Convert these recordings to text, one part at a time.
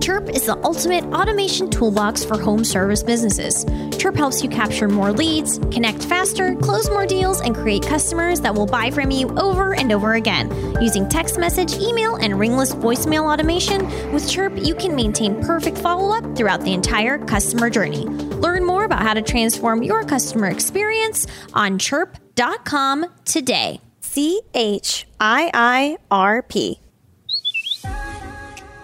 Chirp is the ultimate automation toolbox for home service businesses. Chirp helps you capture more leads, connect faster, close more deals, and create customers that will buy from you over and over again. Using text message, email, and ringless voicemail automation, with Chirp, you can maintain perfect follow up throughout the entire customer journey. Learn more about how to transform your customer experience on chirp.com today. C H I I R P.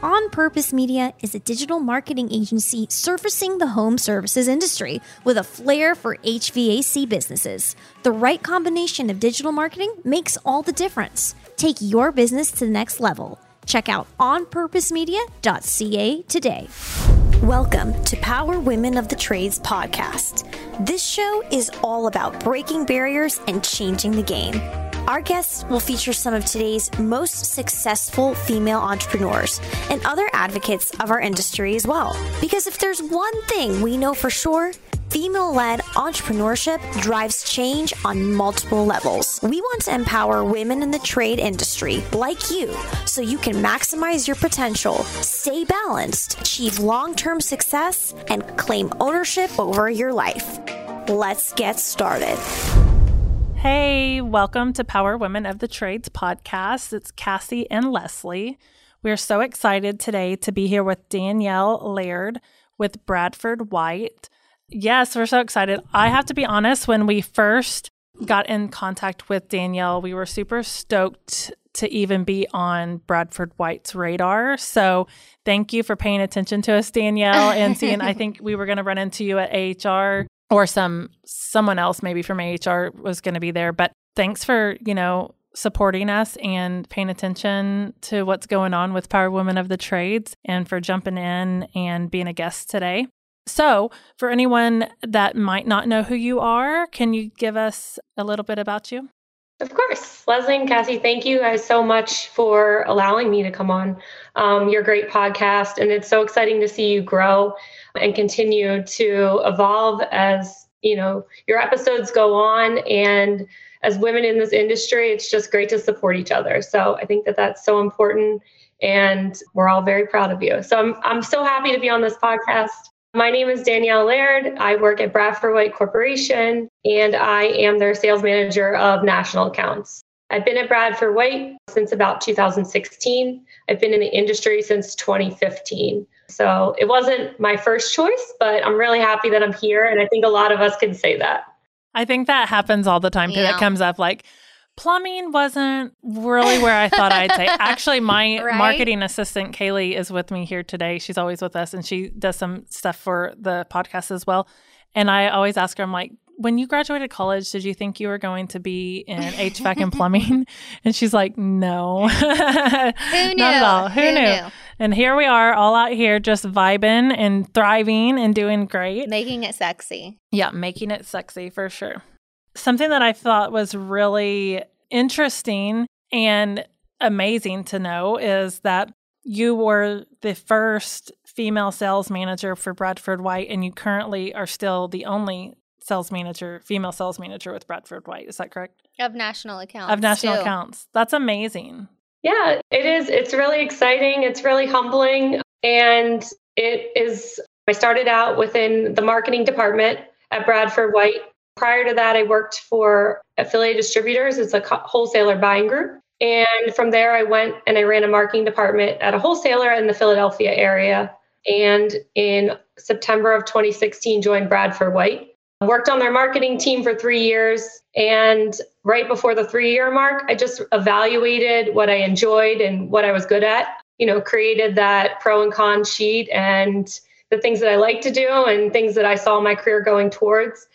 On Purpose Media is a digital marketing agency surfacing the home services industry with a flair for HVAC businesses. The right combination of digital marketing makes all the difference. Take your business to the next level. Check out onpurposemedia.ca today. Welcome to Power Women of the Trades podcast. This show is all about breaking barriers and changing the game. Our guests will feature some of today's most successful female entrepreneurs and other advocates of our industry as well. Because if there's one thing we know for sure, female led entrepreneurship drives change on multiple levels. We want to empower women in the trade industry like you so you can maximize your potential, stay balanced, achieve long term success, and claim ownership over your life. Let's get started. Hey, welcome to Power Women of the Trades podcast. It's Cassie and Leslie. We're so excited today to be here with Danielle Laird with Bradford White. Yes, we're so excited. I have to be honest, when we first got in contact with Danielle, we were super stoked to even be on Bradford White's radar. So thank you for paying attention to us, Danielle, and seeing. I think we were going to run into you at AHR or some someone else maybe from AHR was going to be there. But thanks for you know supporting us and paying attention to what's going on with Power Women of the Trades and for jumping in and being a guest today. So, for anyone that might not know who you are, can you give us a little bit about you? Of course. Leslie and Cassie, thank you guys so much for allowing me to come on um, your great podcast. And it's so exciting to see you grow and continue to evolve as you know your episodes go on. And as women in this industry it's just great to support each other. So i think that that's so important. And we're all very proud of you. So i'm, I'm so happy to be on this podcast my name is danielle laird i work at bradford white corporation and i am their sales manager of national accounts I've been at Bradford White since about 2016. I've been in the industry since 2015. So it wasn't my first choice, but I'm really happy that I'm here. And I think a lot of us can say that. I think that happens all the time too. Yeah. That comes up like, plumbing wasn't really where I thought I'd say. Actually, my right? marketing assistant Kaylee is with me here today. She's always with us, and she does some stuff for the podcast as well. And I always ask her, I'm like, when you graduated college, did you think you were going to be in HVAC and plumbing? And she's like, no. Who knew? Not at all. Who, Who knew? knew? And here we are, all out here just vibing and thriving and doing great. Making it sexy. Yeah, making it sexy for sure. Something that I thought was really interesting and amazing to know is that you were the first female sales manager for Bradford White, and you currently are still the only sales manager, female sales manager with Bradford White. Is that correct? Of national accounts. Of national too. accounts. That's amazing. Yeah, it is. It's really exciting. It's really humbling. And it is, I started out within the marketing department at Bradford White. Prior to that, I worked for affiliate distributors. It's a wholesaler buying group. And from there, I went and I ran a marketing department at a wholesaler in the Philadelphia area. And in September of 2016, joined Bradford White worked on their marketing team for three years. And right before the three year mark, I just evaluated what I enjoyed and what I was good at, you know, created that pro and con sheet and the things that I like to do and things that I saw my career going towards.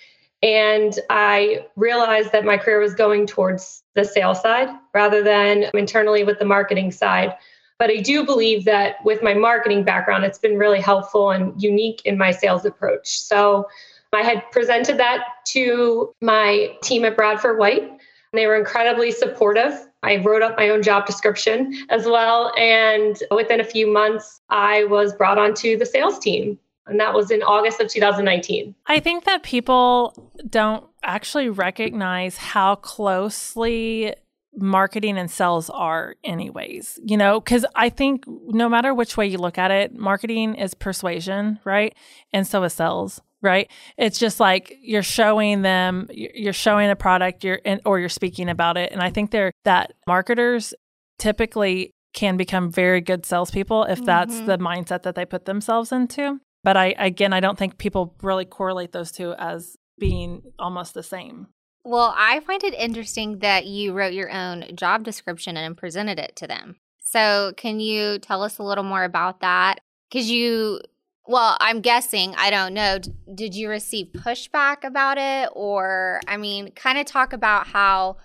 And I realized that my career was going towards the sales side rather than internally with the marketing side. But I do believe that with my marketing background, it's been really helpful and unique in my sales approach. So I had presented that to my team at Bradford White. And they were incredibly supportive. I wrote up my own job description as well. And within a few months, I was brought onto the sales team. And that was in August of 2019. I think that people don't actually recognize how closely marketing and sales are anyways you know because i think no matter which way you look at it marketing is persuasion right and so is sales right it's just like you're showing them you're showing a product you're in, or you're speaking about it and i think they're that marketers typically can become very good salespeople if that's mm-hmm. the mindset that they put themselves into but i again i don't think people really correlate those two as being almost the same well, I find it interesting that you wrote your own job description and presented it to them. So, can you tell us a little more about that? Because you, well, I'm guessing, I don't know, did you receive pushback about it? Or, I mean, kind of talk about how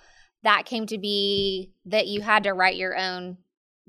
that came to be that you had to write your own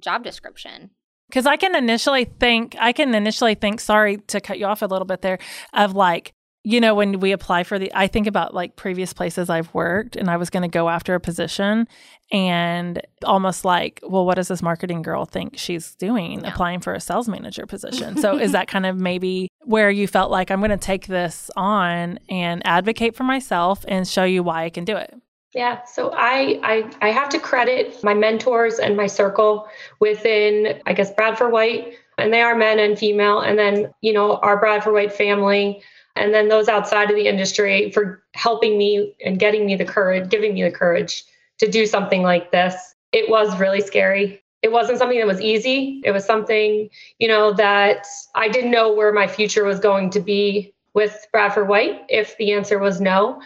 job description. Because I can initially think, I can initially think, sorry to cut you off a little bit there, of like, you know, when we apply for the, I think about like previous places I've worked and I was going to go after a position and almost like, well, what does this marketing girl think she's doing yeah. applying for a sales manager position? So is that kind of maybe where you felt like I'm going to take this on and advocate for myself and show you why I can do it? Yeah, so I, I I have to credit my mentors and my circle within I guess Bradford White, and they are men and female, and then you know our Bradford White family and then those outside of the industry for helping me and getting me the courage, giving me the courage to do something like this. It was really scary. It wasn't something that was easy. It was something, you know, that I didn't know where my future was going to be with Bradford White if the answer was no.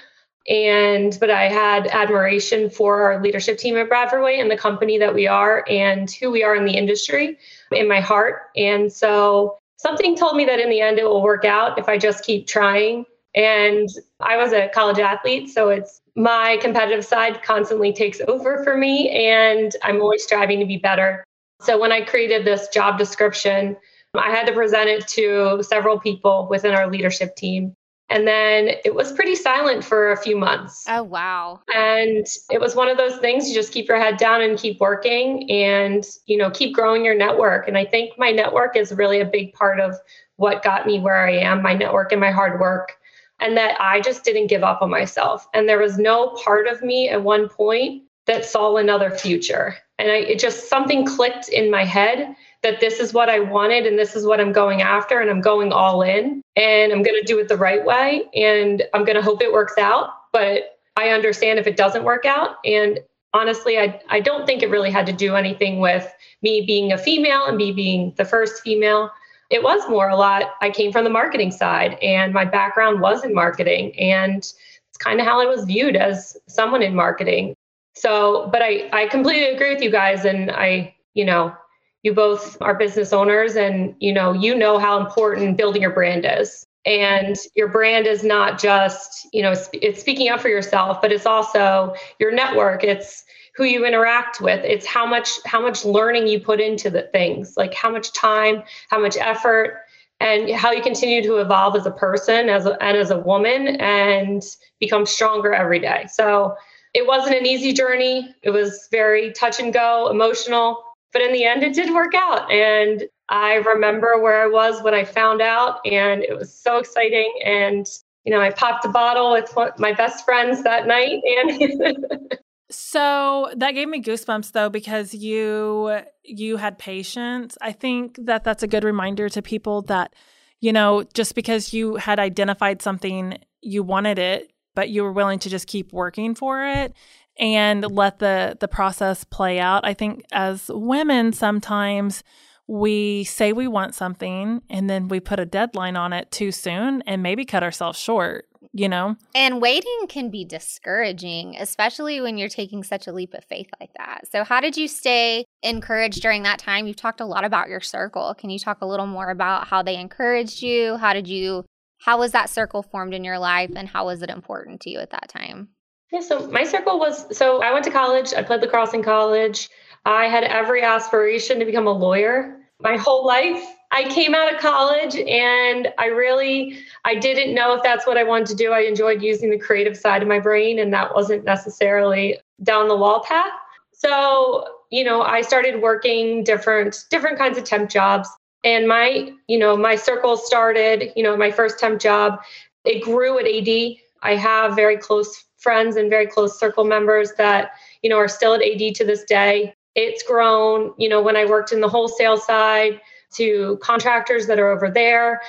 And, but I had admiration for our leadership team at Bradford White and the company that we are and who we are in the industry in my heart. And so something told me that in the end it will work out if I just keep trying. And I was a college athlete, so it's my competitive side constantly takes over for me, and I'm always striving to be better. So when I created this job description, I had to present it to several people within our leadership team. And then it was pretty silent for a few months. Oh, wow. And it was one of those things you just keep your head down and keep working and, you know, keep growing your network. And I think my network is really a big part of what got me where I am, my network and my hard work. And that I just didn't give up on myself. And there was no part of me at one point that saw another future. And I, it just something clicked in my head that this is what I wanted and this is what I'm going after and I'm going all in and I'm going to do it the right way and I'm going to hope it works out. But I understand if it doesn't work out. And honestly, I, I don't think it really had to do anything with me being a female and me being the first female. It was more a lot. I came from the marketing side and my background was in marketing. And it's kind of how I was viewed as someone in marketing. So, but I, I completely agree with you guys. And I, you know, you both are business owners and you know you know how important building your brand is. And your brand is not just you know it's speaking up for yourself but it's also your network. It's who you interact with. It's how much how much learning you put into the things like how much time how much effort and how you continue to evolve as a person as a, and as a woman and become stronger every day. So it wasn't an easy journey. It was very touch and go emotional but in the end, it did work out. And I remember where I was when I found out, and it was so exciting. And, you know, I popped a bottle with my best friends that night. And so that gave me goosebumps though because you you had patience i think that that's a good reminder to people that you know just because you had identified something you wanted it but you were willing to just keep working for it and let the the process play out. I think as women sometimes we say we want something and then we put a deadline on it too soon and maybe cut ourselves short, you know? And waiting can be discouraging, especially when you're taking such a leap of faith like that. So, how did you stay encouraged during that time? You've talked a lot about your circle. Can you talk a little more about how they encouraged you? How did you, how was that circle formed in your life and how was it important to you at that time? Yeah, so my circle was so I went to college, I played lacrosse in college. I had every aspiration to become a lawyer my whole life. I came out of college and I really I didn't know if that's what I wanted to do. I enjoyed using the creative side of my brain and that wasn't necessarily down the wall path. So, you know, I started working different different kinds of temp jobs and my, you know, my circle started, you know, my first temp job, it grew at AD. I have very close friends and very close circle members that you know, are still at AD to this day. It's grown, you know, when I worked in the wholesale side to contractors that are over there.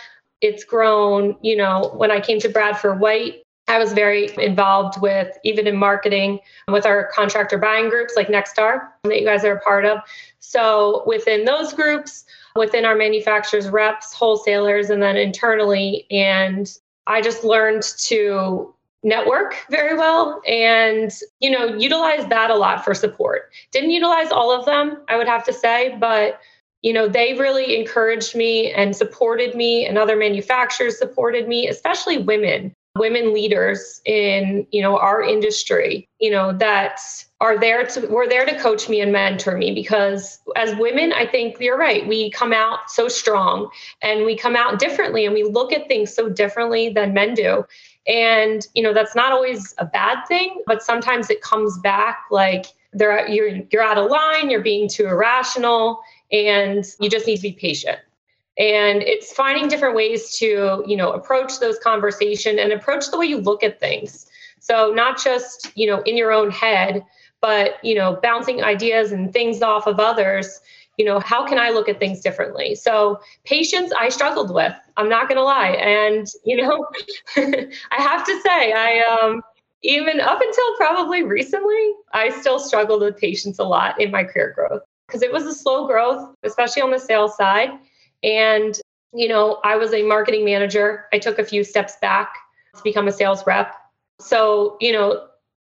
It's grown, you know, when I came to Bradford White, I was very involved with even in marketing with our contractor buying groups like Nexstar that you guys are a part of. So within those groups, within our manufacturers, reps, wholesalers, and then internally. And I just learned to network very well and you know utilize that a lot for support. Didn't utilize all of them i would have to say but you know they really encouraged me and supported me and other manufacturers supported me especially women women leaders in you know our industry you know that are there to we're there to coach me and mentor me because as women i think you're right we come out so strong and we come out differently and we look at things so differently than men do and you know that's not always a bad thing but sometimes it comes back like they're you're you're out of line you're being too irrational and you just need to be patient. And it's finding different ways to you know approach those conversation and approach the way you look at things. So not just you know in your own head but you know bouncing ideas and things off of others you know how can i look at things differently so patience i struggled with i'm not going to lie and you know i have to say i um even up until probably recently i still struggled with patience a lot in my career growth because it was a slow growth especially on the sales side and, you know, I was a marketing manager. I took a few steps back to become a sales rep. So, you know,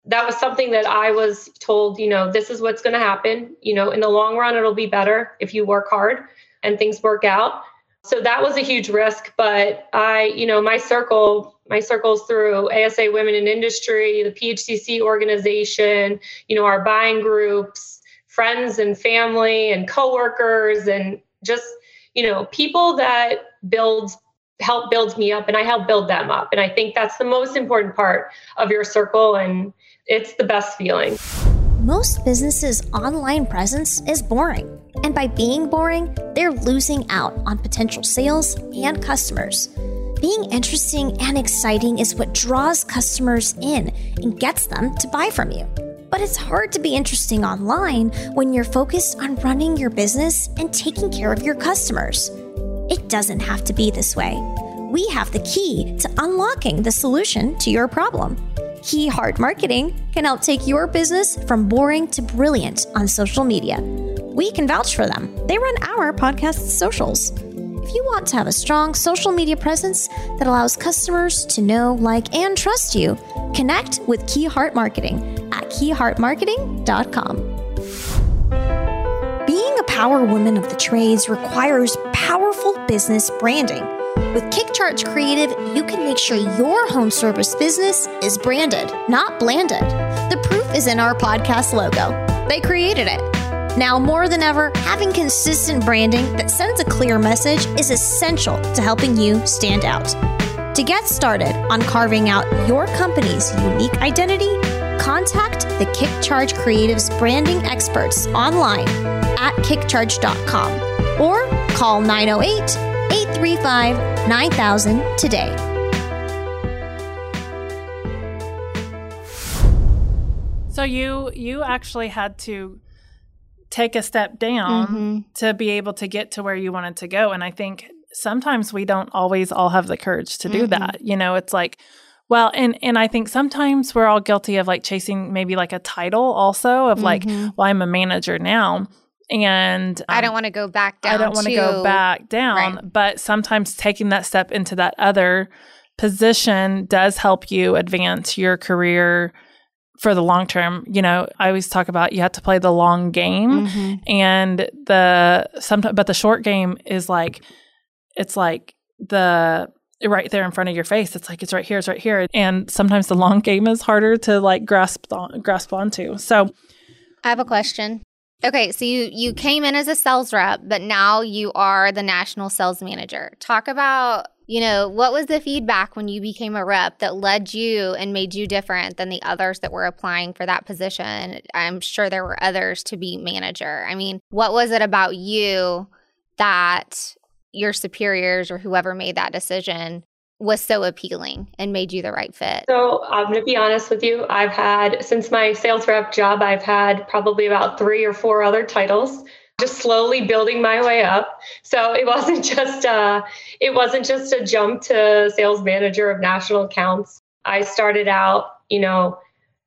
that was something that I was told, you know, this is what's going to happen. You know, in the long run, it'll be better if you work hard and things work out. So that was a huge risk. But I, you know, my circle, my circles through ASA Women in Industry, the PHCC organization, you know, our buying groups, friends and family and coworkers, and just you know, people that build help build me up and I help build them up. And I think that's the most important part of your circle and it's the best feeling. Most businesses' online presence is boring. And by being boring, they're losing out on potential sales and customers. Being interesting and exciting is what draws customers in and gets them to buy from you. But it's hard to be interesting online when you're focused on running your business and taking care of your customers. It doesn't have to be this way. We have the key to unlocking the solution to your problem. Key Heart Marketing can help take your business from boring to brilliant on social media. We can vouch for them. They run our podcast socials. If you want to have a strong social media presence that allows customers to know, like, and trust you, connect with Key Heart Marketing at keyheartmarketing.com. Being a power woman of the trades requires powerful business branding. With KickCharge Creative, you can make sure your home service business is branded, not blanded. The proof is in our podcast logo. They created it. Now, more than ever, having consistent branding that sends a clear message is essential to helping you stand out. To get started on carving out your company's unique identity, contact the KickCharge Creatives branding experts online at kickcharge.com or call 908 835 9000 today. So you you actually had to take a step down mm-hmm. to be able to get to where you wanted to go. And I think sometimes we don't always all have the courage to do mm-hmm. that. You know, it's like, well, and and I think sometimes we're all guilty of like chasing maybe like a title also of like, mm-hmm. well, I'm a manager now. And um, I don't want to go back down. I don't want to go back down. Right. But sometimes taking that step into that other position does help you advance your career for the long term, you know, I always talk about you have to play the long game mm-hmm. and the sometimes but the short game is like it's like the right there in front of your face. It's like it's right here, it's right here. And sometimes the long game is harder to like grasp on, grasp onto. So I have a question. Okay, so you you came in as a sales rep, but now you are the national sales manager. Talk about you know, what was the feedback when you became a rep that led you and made you different than the others that were applying for that position? I'm sure there were others to be manager. I mean, what was it about you that your superiors or whoever made that decision was so appealing and made you the right fit? So I'm going to be honest with you. I've had, since my sales rep job, I've had probably about three or four other titles just slowly building my way up. So it wasn't just uh, it wasn't just a jump to sales manager of national accounts. I started out, you know,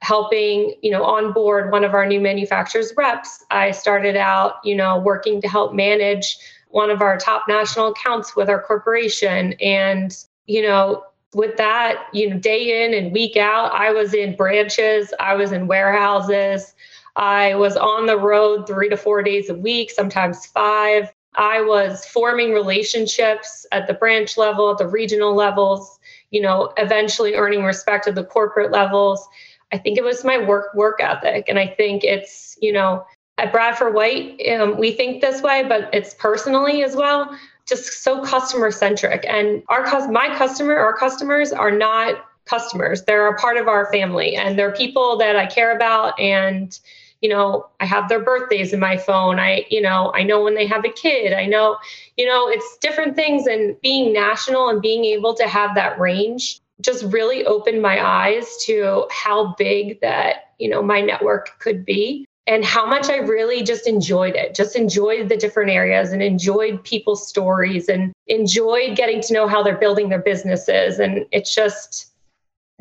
helping, you know, onboard one of our new manufacturers reps. I started out, you know, working to help manage one of our top national accounts with our corporation and, you know, with that, you know, day in and week out, I was in branches, I was in warehouses, I was on the road three to four days a week, sometimes five. I was forming relationships at the branch level, at the regional levels, you know, eventually earning respect at the corporate levels. I think it was my work work ethic. And I think it's, you know, at Bradford White, um, we think this way, but it's personally as well, just so customer centric. And our my customer, our customers are not customers. They're a part of our family and they're people that I care about and you know i have their birthdays in my phone i you know i know when they have a kid i know you know it's different things and being national and being able to have that range just really opened my eyes to how big that you know my network could be and how much i really just enjoyed it just enjoyed the different areas and enjoyed people's stories and enjoyed getting to know how they're building their businesses and it's just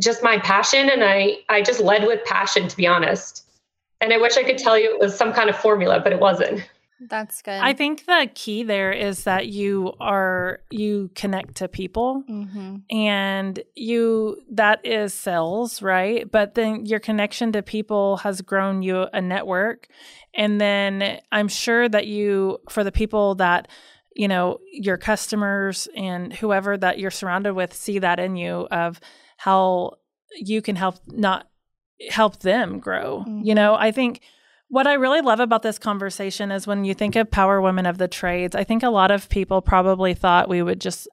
just my passion and i i just led with passion to be honest and I wish I could tell you it was some kind of formula, but it wasn't. That's good. I think the key there is that you are you connect to people mm-hmm. and you that is sales, right? But then your connection to people has grown you a network. And then I'm sure that you for the people that you know your customers and whoever that you're surrounded with see that in you of how you can help not help them grow. Mm-hmm. You know, I think what I really love about this conversation is when you think of power women of the trades, I think a lot of people probably thought we would just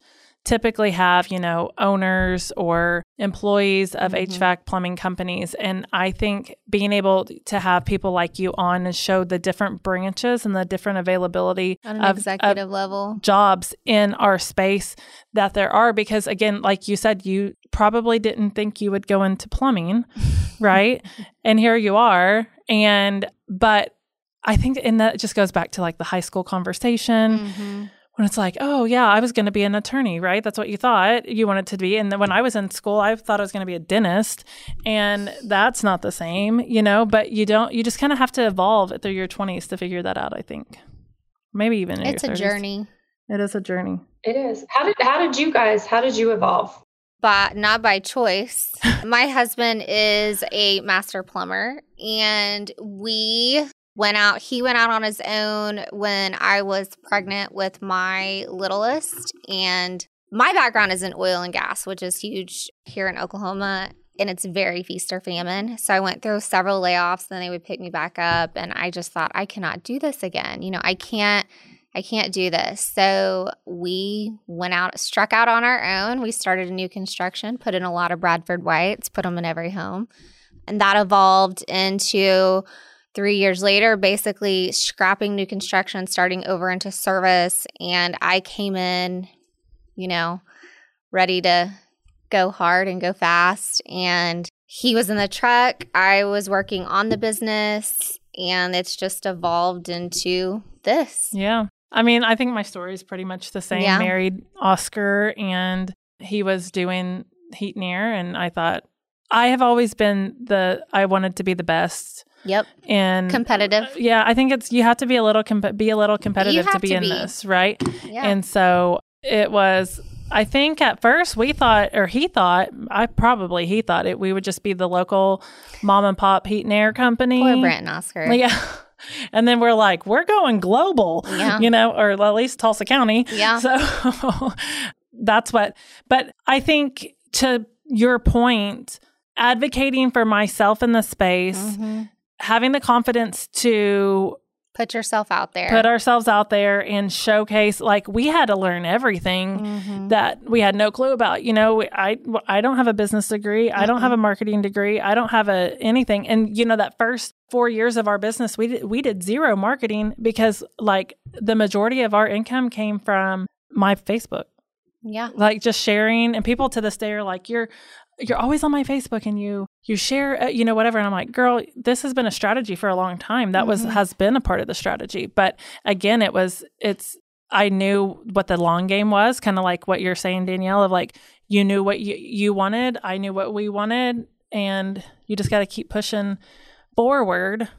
typically have, you know, owners or employees of mm-hmm. HVAC plumbing companies. And I think being able to have people like you on and show the different branches and the different availability on an of, executive of level jobs in our space that there are. Because again, like you said, you probably didn't think you would go into plumbing, right? and here you are. And, but I think, and that just goes back to like the high school conversation. Mm-hmm when it's like, oh yeah, I was going to be an attorney, right? That's what you thought you wanted to be. And then when I was in school, I thought I was going to be a dentist, and that's not the same, you know. But you don't. You just kind of have to evolve through your twenties to figure that out. I think, maybe even it's a 30s. journey. It is a journey. It is. How did how did you guys? How did you evolve? But not by choice. My husband is a master plumber, and we went out he went out on his own when i was pregnant with my littlest and my background is in oil and gas which is huge here in oklahoma and it's very feast or famine so i went through several layoffs and then they would pick me back up and i just thought i cannot do this again you know i can't i can't do this so we went out struck out on our own we started a new construction put in a lot of bradford whites put them in every home and that evolved into three years later, basically scrapping new construction, starting over into service. And I came in, you know, ready to go hard and go fast. And he was in the truck. I was working on the business. And it's just evolved into this. Yeah. I mean, I think my story is pretty much the same. Yeah. Married Oscar, and he was doing heat and air. And I thought, I have always been the, I wanted to be the best Yep. And competitive. Uh, yeah, I think it's you have to be a little comp- be a little competitive to be to in be. this, right? Yeah. And so it was I think at first we thought, or he thought, I probably he thought it. We would just be the local mom and pop heat and air company. Poor Brent and Oscar. Yeah. And then we're like, we're going global, yeah. you know, or at least Tulsa County. Yeah. So that's what. But I think to your point, advocating for myself in the space, mm-hmm having the confidence to put yourself out there put ourselves out there and showcase like we had to learn everything mm-hmm. that we had no clue about you know i i don't have a business degree mm-hmm. i don't have a marketing degree i don't have a anything and you know that first 4 years of our business we did, we did zero marketing because like the majority of our income came from my facebook Yeah. Like just sharing and people to this day are like you're you're always on my Facebook and you you share uh, you know whatever. And I'm like girl this has been a strategy for a long time. That was Mhm. has been a part of the strategy. But again it was it's I knew what the long game was kind of like what you're saying Danielle of like you knew what you you wanted I knew what we wanted and you just got to keep pushing forward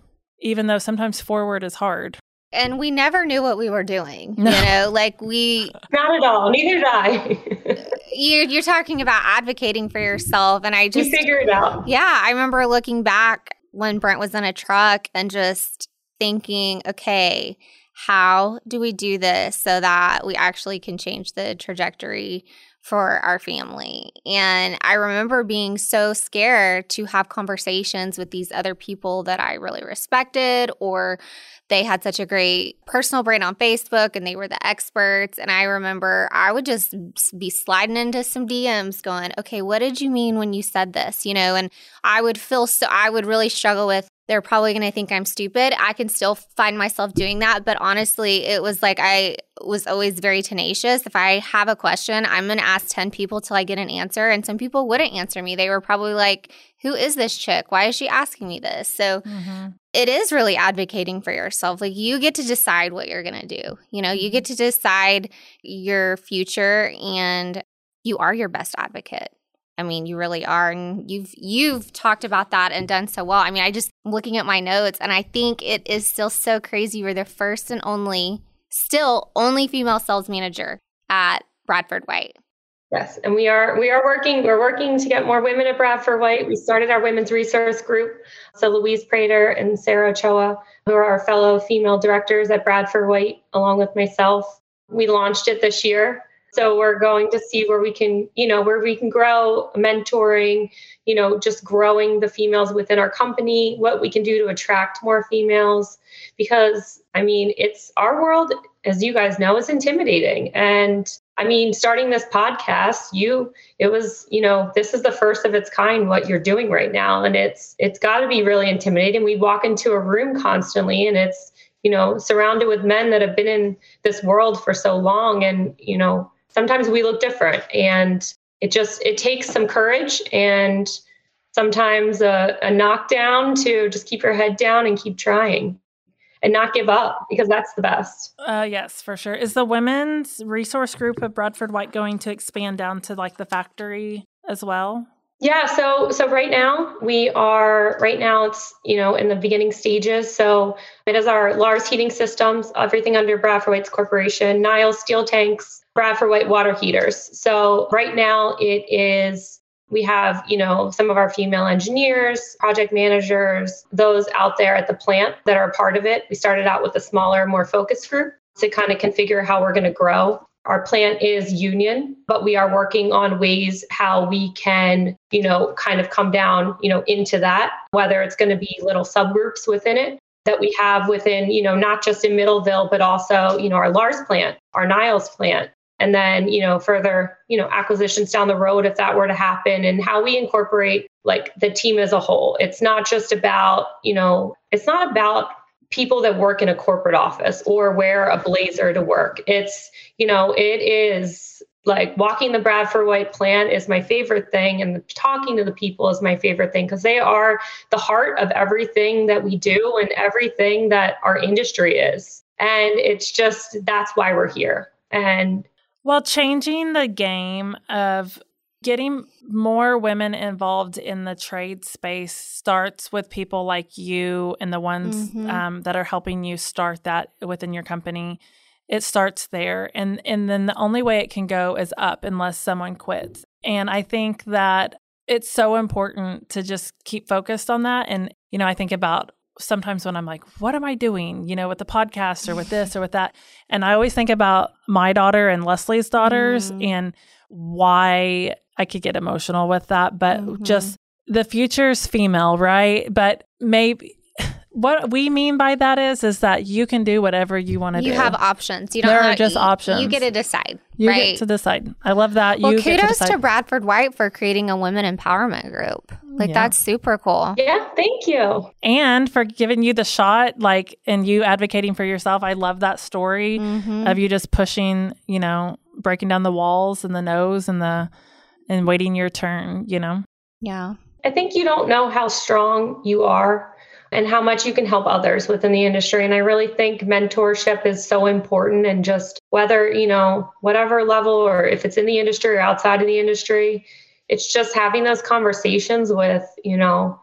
even though sometimes forward is hard And we never knew what we were doing. No. You know, like we Not at all. Neither did I. you're you're talking about advocating for yourself and I you just figure it out. Yeah, I remember looking back when Brent was in a truck and just thinking, okay, how do we do this so that we actually can change the trajectory for our family? And I remember being so scared to have conversations with these other people that I really respected or they had such a great personal brand on Facebook and they were the experts. And I remember I would just be sliding into some DMs going, okay, what did you mean when you said this? You know, and I would feel so, I would really struggle with, they're probably going to think I'm stupid. I can still find myself doing that. But honestly, it was like I was always very tenacious. If I have a question, I'm going to ask 10 people till I get an answer. And some people wouldn't answer me. They were probably like, who is this chick? Why is she asking me this? So mm-hmm. it is really advocating for yourself. Like you get to decide what you're going to do. You know, you get mm-hmm. to decide your future and you are your best advocate. I mean, you really are and you've you've talked about that and done so well. I mean, I just looking at my notes and I think it is still so crazy you're the first and only still only female sales manager at Bradford White. Yes, and we are we are working we're working to get more women at Bradford White. We started our women's resource group. So Louise Prater and Sarah Ochoa, who are our fellow female directors at Bradford White, along with myself, we launched it this year. So we're going to see where we can, you know, where we can grow, mentoring, you know, just growing the females within our company, what we can do to attract more females. Because I mean, it's our world, as you guys know, is intimidating. And I mean, starting this podcast, you it was, you know, this is the first of its kind what you're doing right now and it's it's got to be really intimidating. We walk into a room constantly and it's, you know, surrounded with men that have been in this world for so long and, you know, sometimes we look different and it just it takes some courage and sometimes a, a knockdown to just keep your head down and keep trying and not give up because that's the best. Uh, yes, for sure. Is the women's resource group of Bradford White going to expand down to like the factory as well? Yeah, so so right now we are right now it's you know in the beginning stages. So it is our Laars Heating Systems, everything under Bradford White's corporation, Niles Steel Tanks, Bradford White water heaters. So right now it is we have you know some of our female engineers, project managers, those out there at the plant that are part of it. We started out with a smaller, more focused group to kind of configure how we're going to grow. Our plant is union, but we are working on ways how we can, you know, kind of come down, you know, into that, whether it's going to be little subgroups within it that we have within, you know, not just in Middleville, but also, you know, our Laars plant, our Niles plant, and then, you know, further, you know, acquisitions down the road if that were to happen and how we incorporate like the team as a whole. It's not just about, you know, it's not about people that work in a corporate office or wear a blazer to work. It's, you know, it is like walking the Bradford White plant is my favorite thing, and talking to the people is my favorite thing because they are the heart of everything that we do and everything that our industry is. And it's just that's why we're here. And Well, changing the game of getting more women involved in the trade space starts with people like you and the ones Mhm. um, that are helping you start that within your company. It starts there, and and then the only way it can go is up unless someone quits. And I think that it's so important to just keep focused on that. And you know, I think about sometimes when I'm like, what am I doing? You know, with the podcast or with this or with that. And I always think about my daughter and Leslie's daughters Mm. and why I could get emotional with that. But Mhm. just the future's female, right? But maybe what we mean by that is is that you can do whatever you want to do. You have options. You don't There are have, just you- options. You get to decide. you right? get to decide. I love that. well, you get to kudos to. Bradford White for creating a women empowerment group. Like Yeah. that's super cool. yeah, thank you. and for giving you the shot, like, and you advocating for yourself. I love that story Mhm. of you just pushing, you know, breaking down the walls and the nose and the and waiting your turn, you know? Yeah. I think you don't know how strong you are and how much you can help others within the industry. And I really think mentorship is so important and just whether, you know, whatever level or if it's in the industry or outside of the industry, it's just having those conversations with, you know,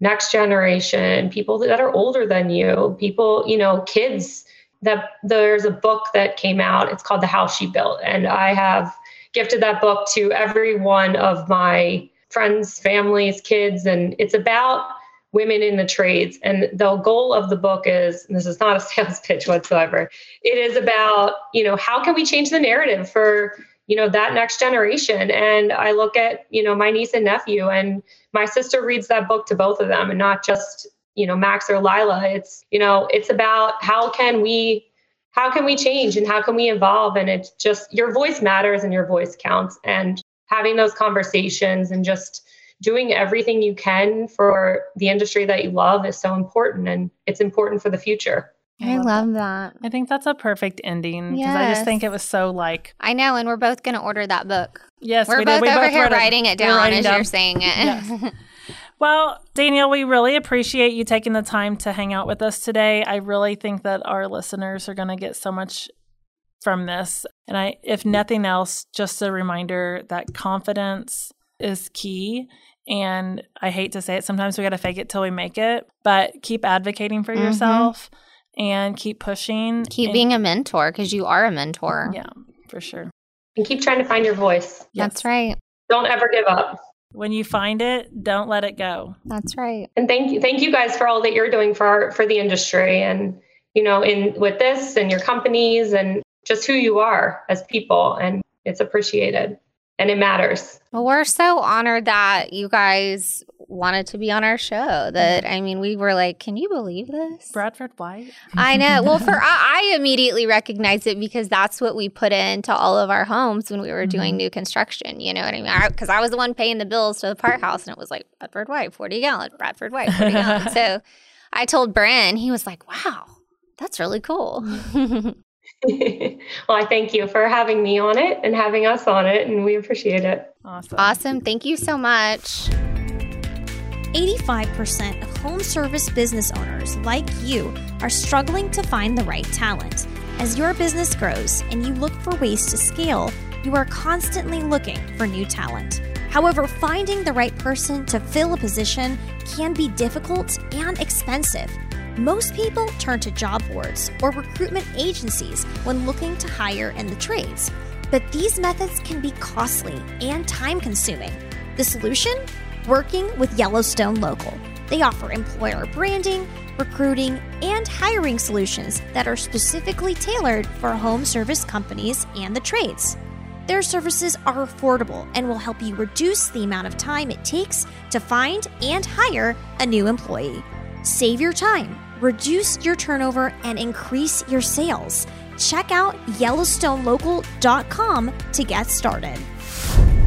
next generation, people that are older than you, people, you know, kids. That there's a book that came out. It's called The House She Built. And I have gifted that book to every one of my friends, families, kids. And it's about women in the trades. And the goal of the book is this is not a sales pitch whatsoever. It is about, you know, how can we change the narrative for, you know, that next generation? And I look at, you know, my niece and nephew, and my sister reads that book to both of them and not just, you know, Max or Lila. It's, you know, it's about how can we how can we change and how can we evolve and it's just your voice matters and your voice counts and having those conversations and just doing everything you can for the industry that you love is so important and it's important for the future. I, love, that. I think that's a perfect ending because I just think it was so like. I know, and we're both going to order that book. Yes, we're we both did. We over both here writing it down writing as down- you're saying it. Yes. Well, Danielle, we really appreciate you taking the time to hang out with us today. I really think that our listeners are going to get so much from this. And I if nothing else, just a reminder that confidence is key. And I hate to say it, sometimes we got to fake it till we make it, but keep advocating for Mhm. yourself and keep pushing. Keep and- being a mentor because you are a mentor. Yeah, for sure. And keep trying to find your voice. That's right. Don't ever give up. When you find it, don't let it go. That's right. And thank you thank you guys for all that you're doing for our, for the industry and you know in with this and your companies and just who you are as people and it's appreciated and it matters. Well, we're so honored that you guys wanted to be on our show. That mm-hmm. I mean, we were like, "Can you believe this?" Bradford White. I know. Well, for I, I immediately recognized it because that's what we put into all of our homes when we were doing mm-hmm. new construction. You know what I mean? Because I, was the one paying the bills to the park house, and it was like Bradford White, forty gallon, Bradford White, forty gallon. So I told Bren, he was like, "Wow, that's really cool." well, I thank you for having me on it and having us on it and we appreciate it. Awesome. awesome. Thank you so much. 85% of home service business owners, like you, are struggling to find the right talent. As your business grows and you look for ways to scale, you are constantly looking for new talent. However, finding the right person to fill a position can be difficult and expensive. Most people turn to job boards or recruitment agencies when looking to hire in the trades, but these methods can be costly and time consuming. The solution? Working with Yellowstone Local. They offer employer branding, recruiting, and hiring solutions that are specifically tailored for home service companies and the trades. Their services are affordable and will help you reduce the amount of time it takes to find and hire a new employee. Save your time, reduce your turnover, and increase your sales. Check out YellowstoneLocal.com to get started.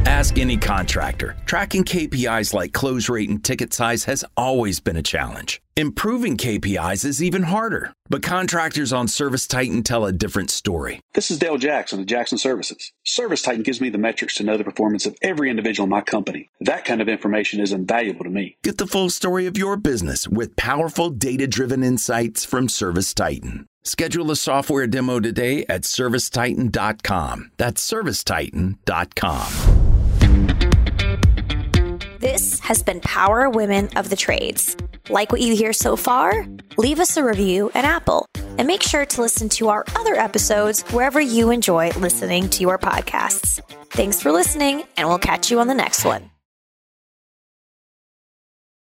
Ask any contractor. Tracking KPIs like close rate and ticket size has always been a challenge. Improving KPIs is even harder. But contractors on Service Titan tell a different story. This is Dale Jackson of Jackson Services. Service Titan gives me the metrics to know the performance of every individual in my company. That kind of information is invaluable to me. Get the full story of your business with powerful data driven insights from Service Titan. Schedule a software demo today at servicetitan.com. That's servicetitan.com. Has been Power Women of the Trades. Like what you hear so far? Leave us a review at Apple and make sure to listen to our other episodes wherever you enjoy listening to your podcasts. Thanks for listening, and we'll catch you on the next one.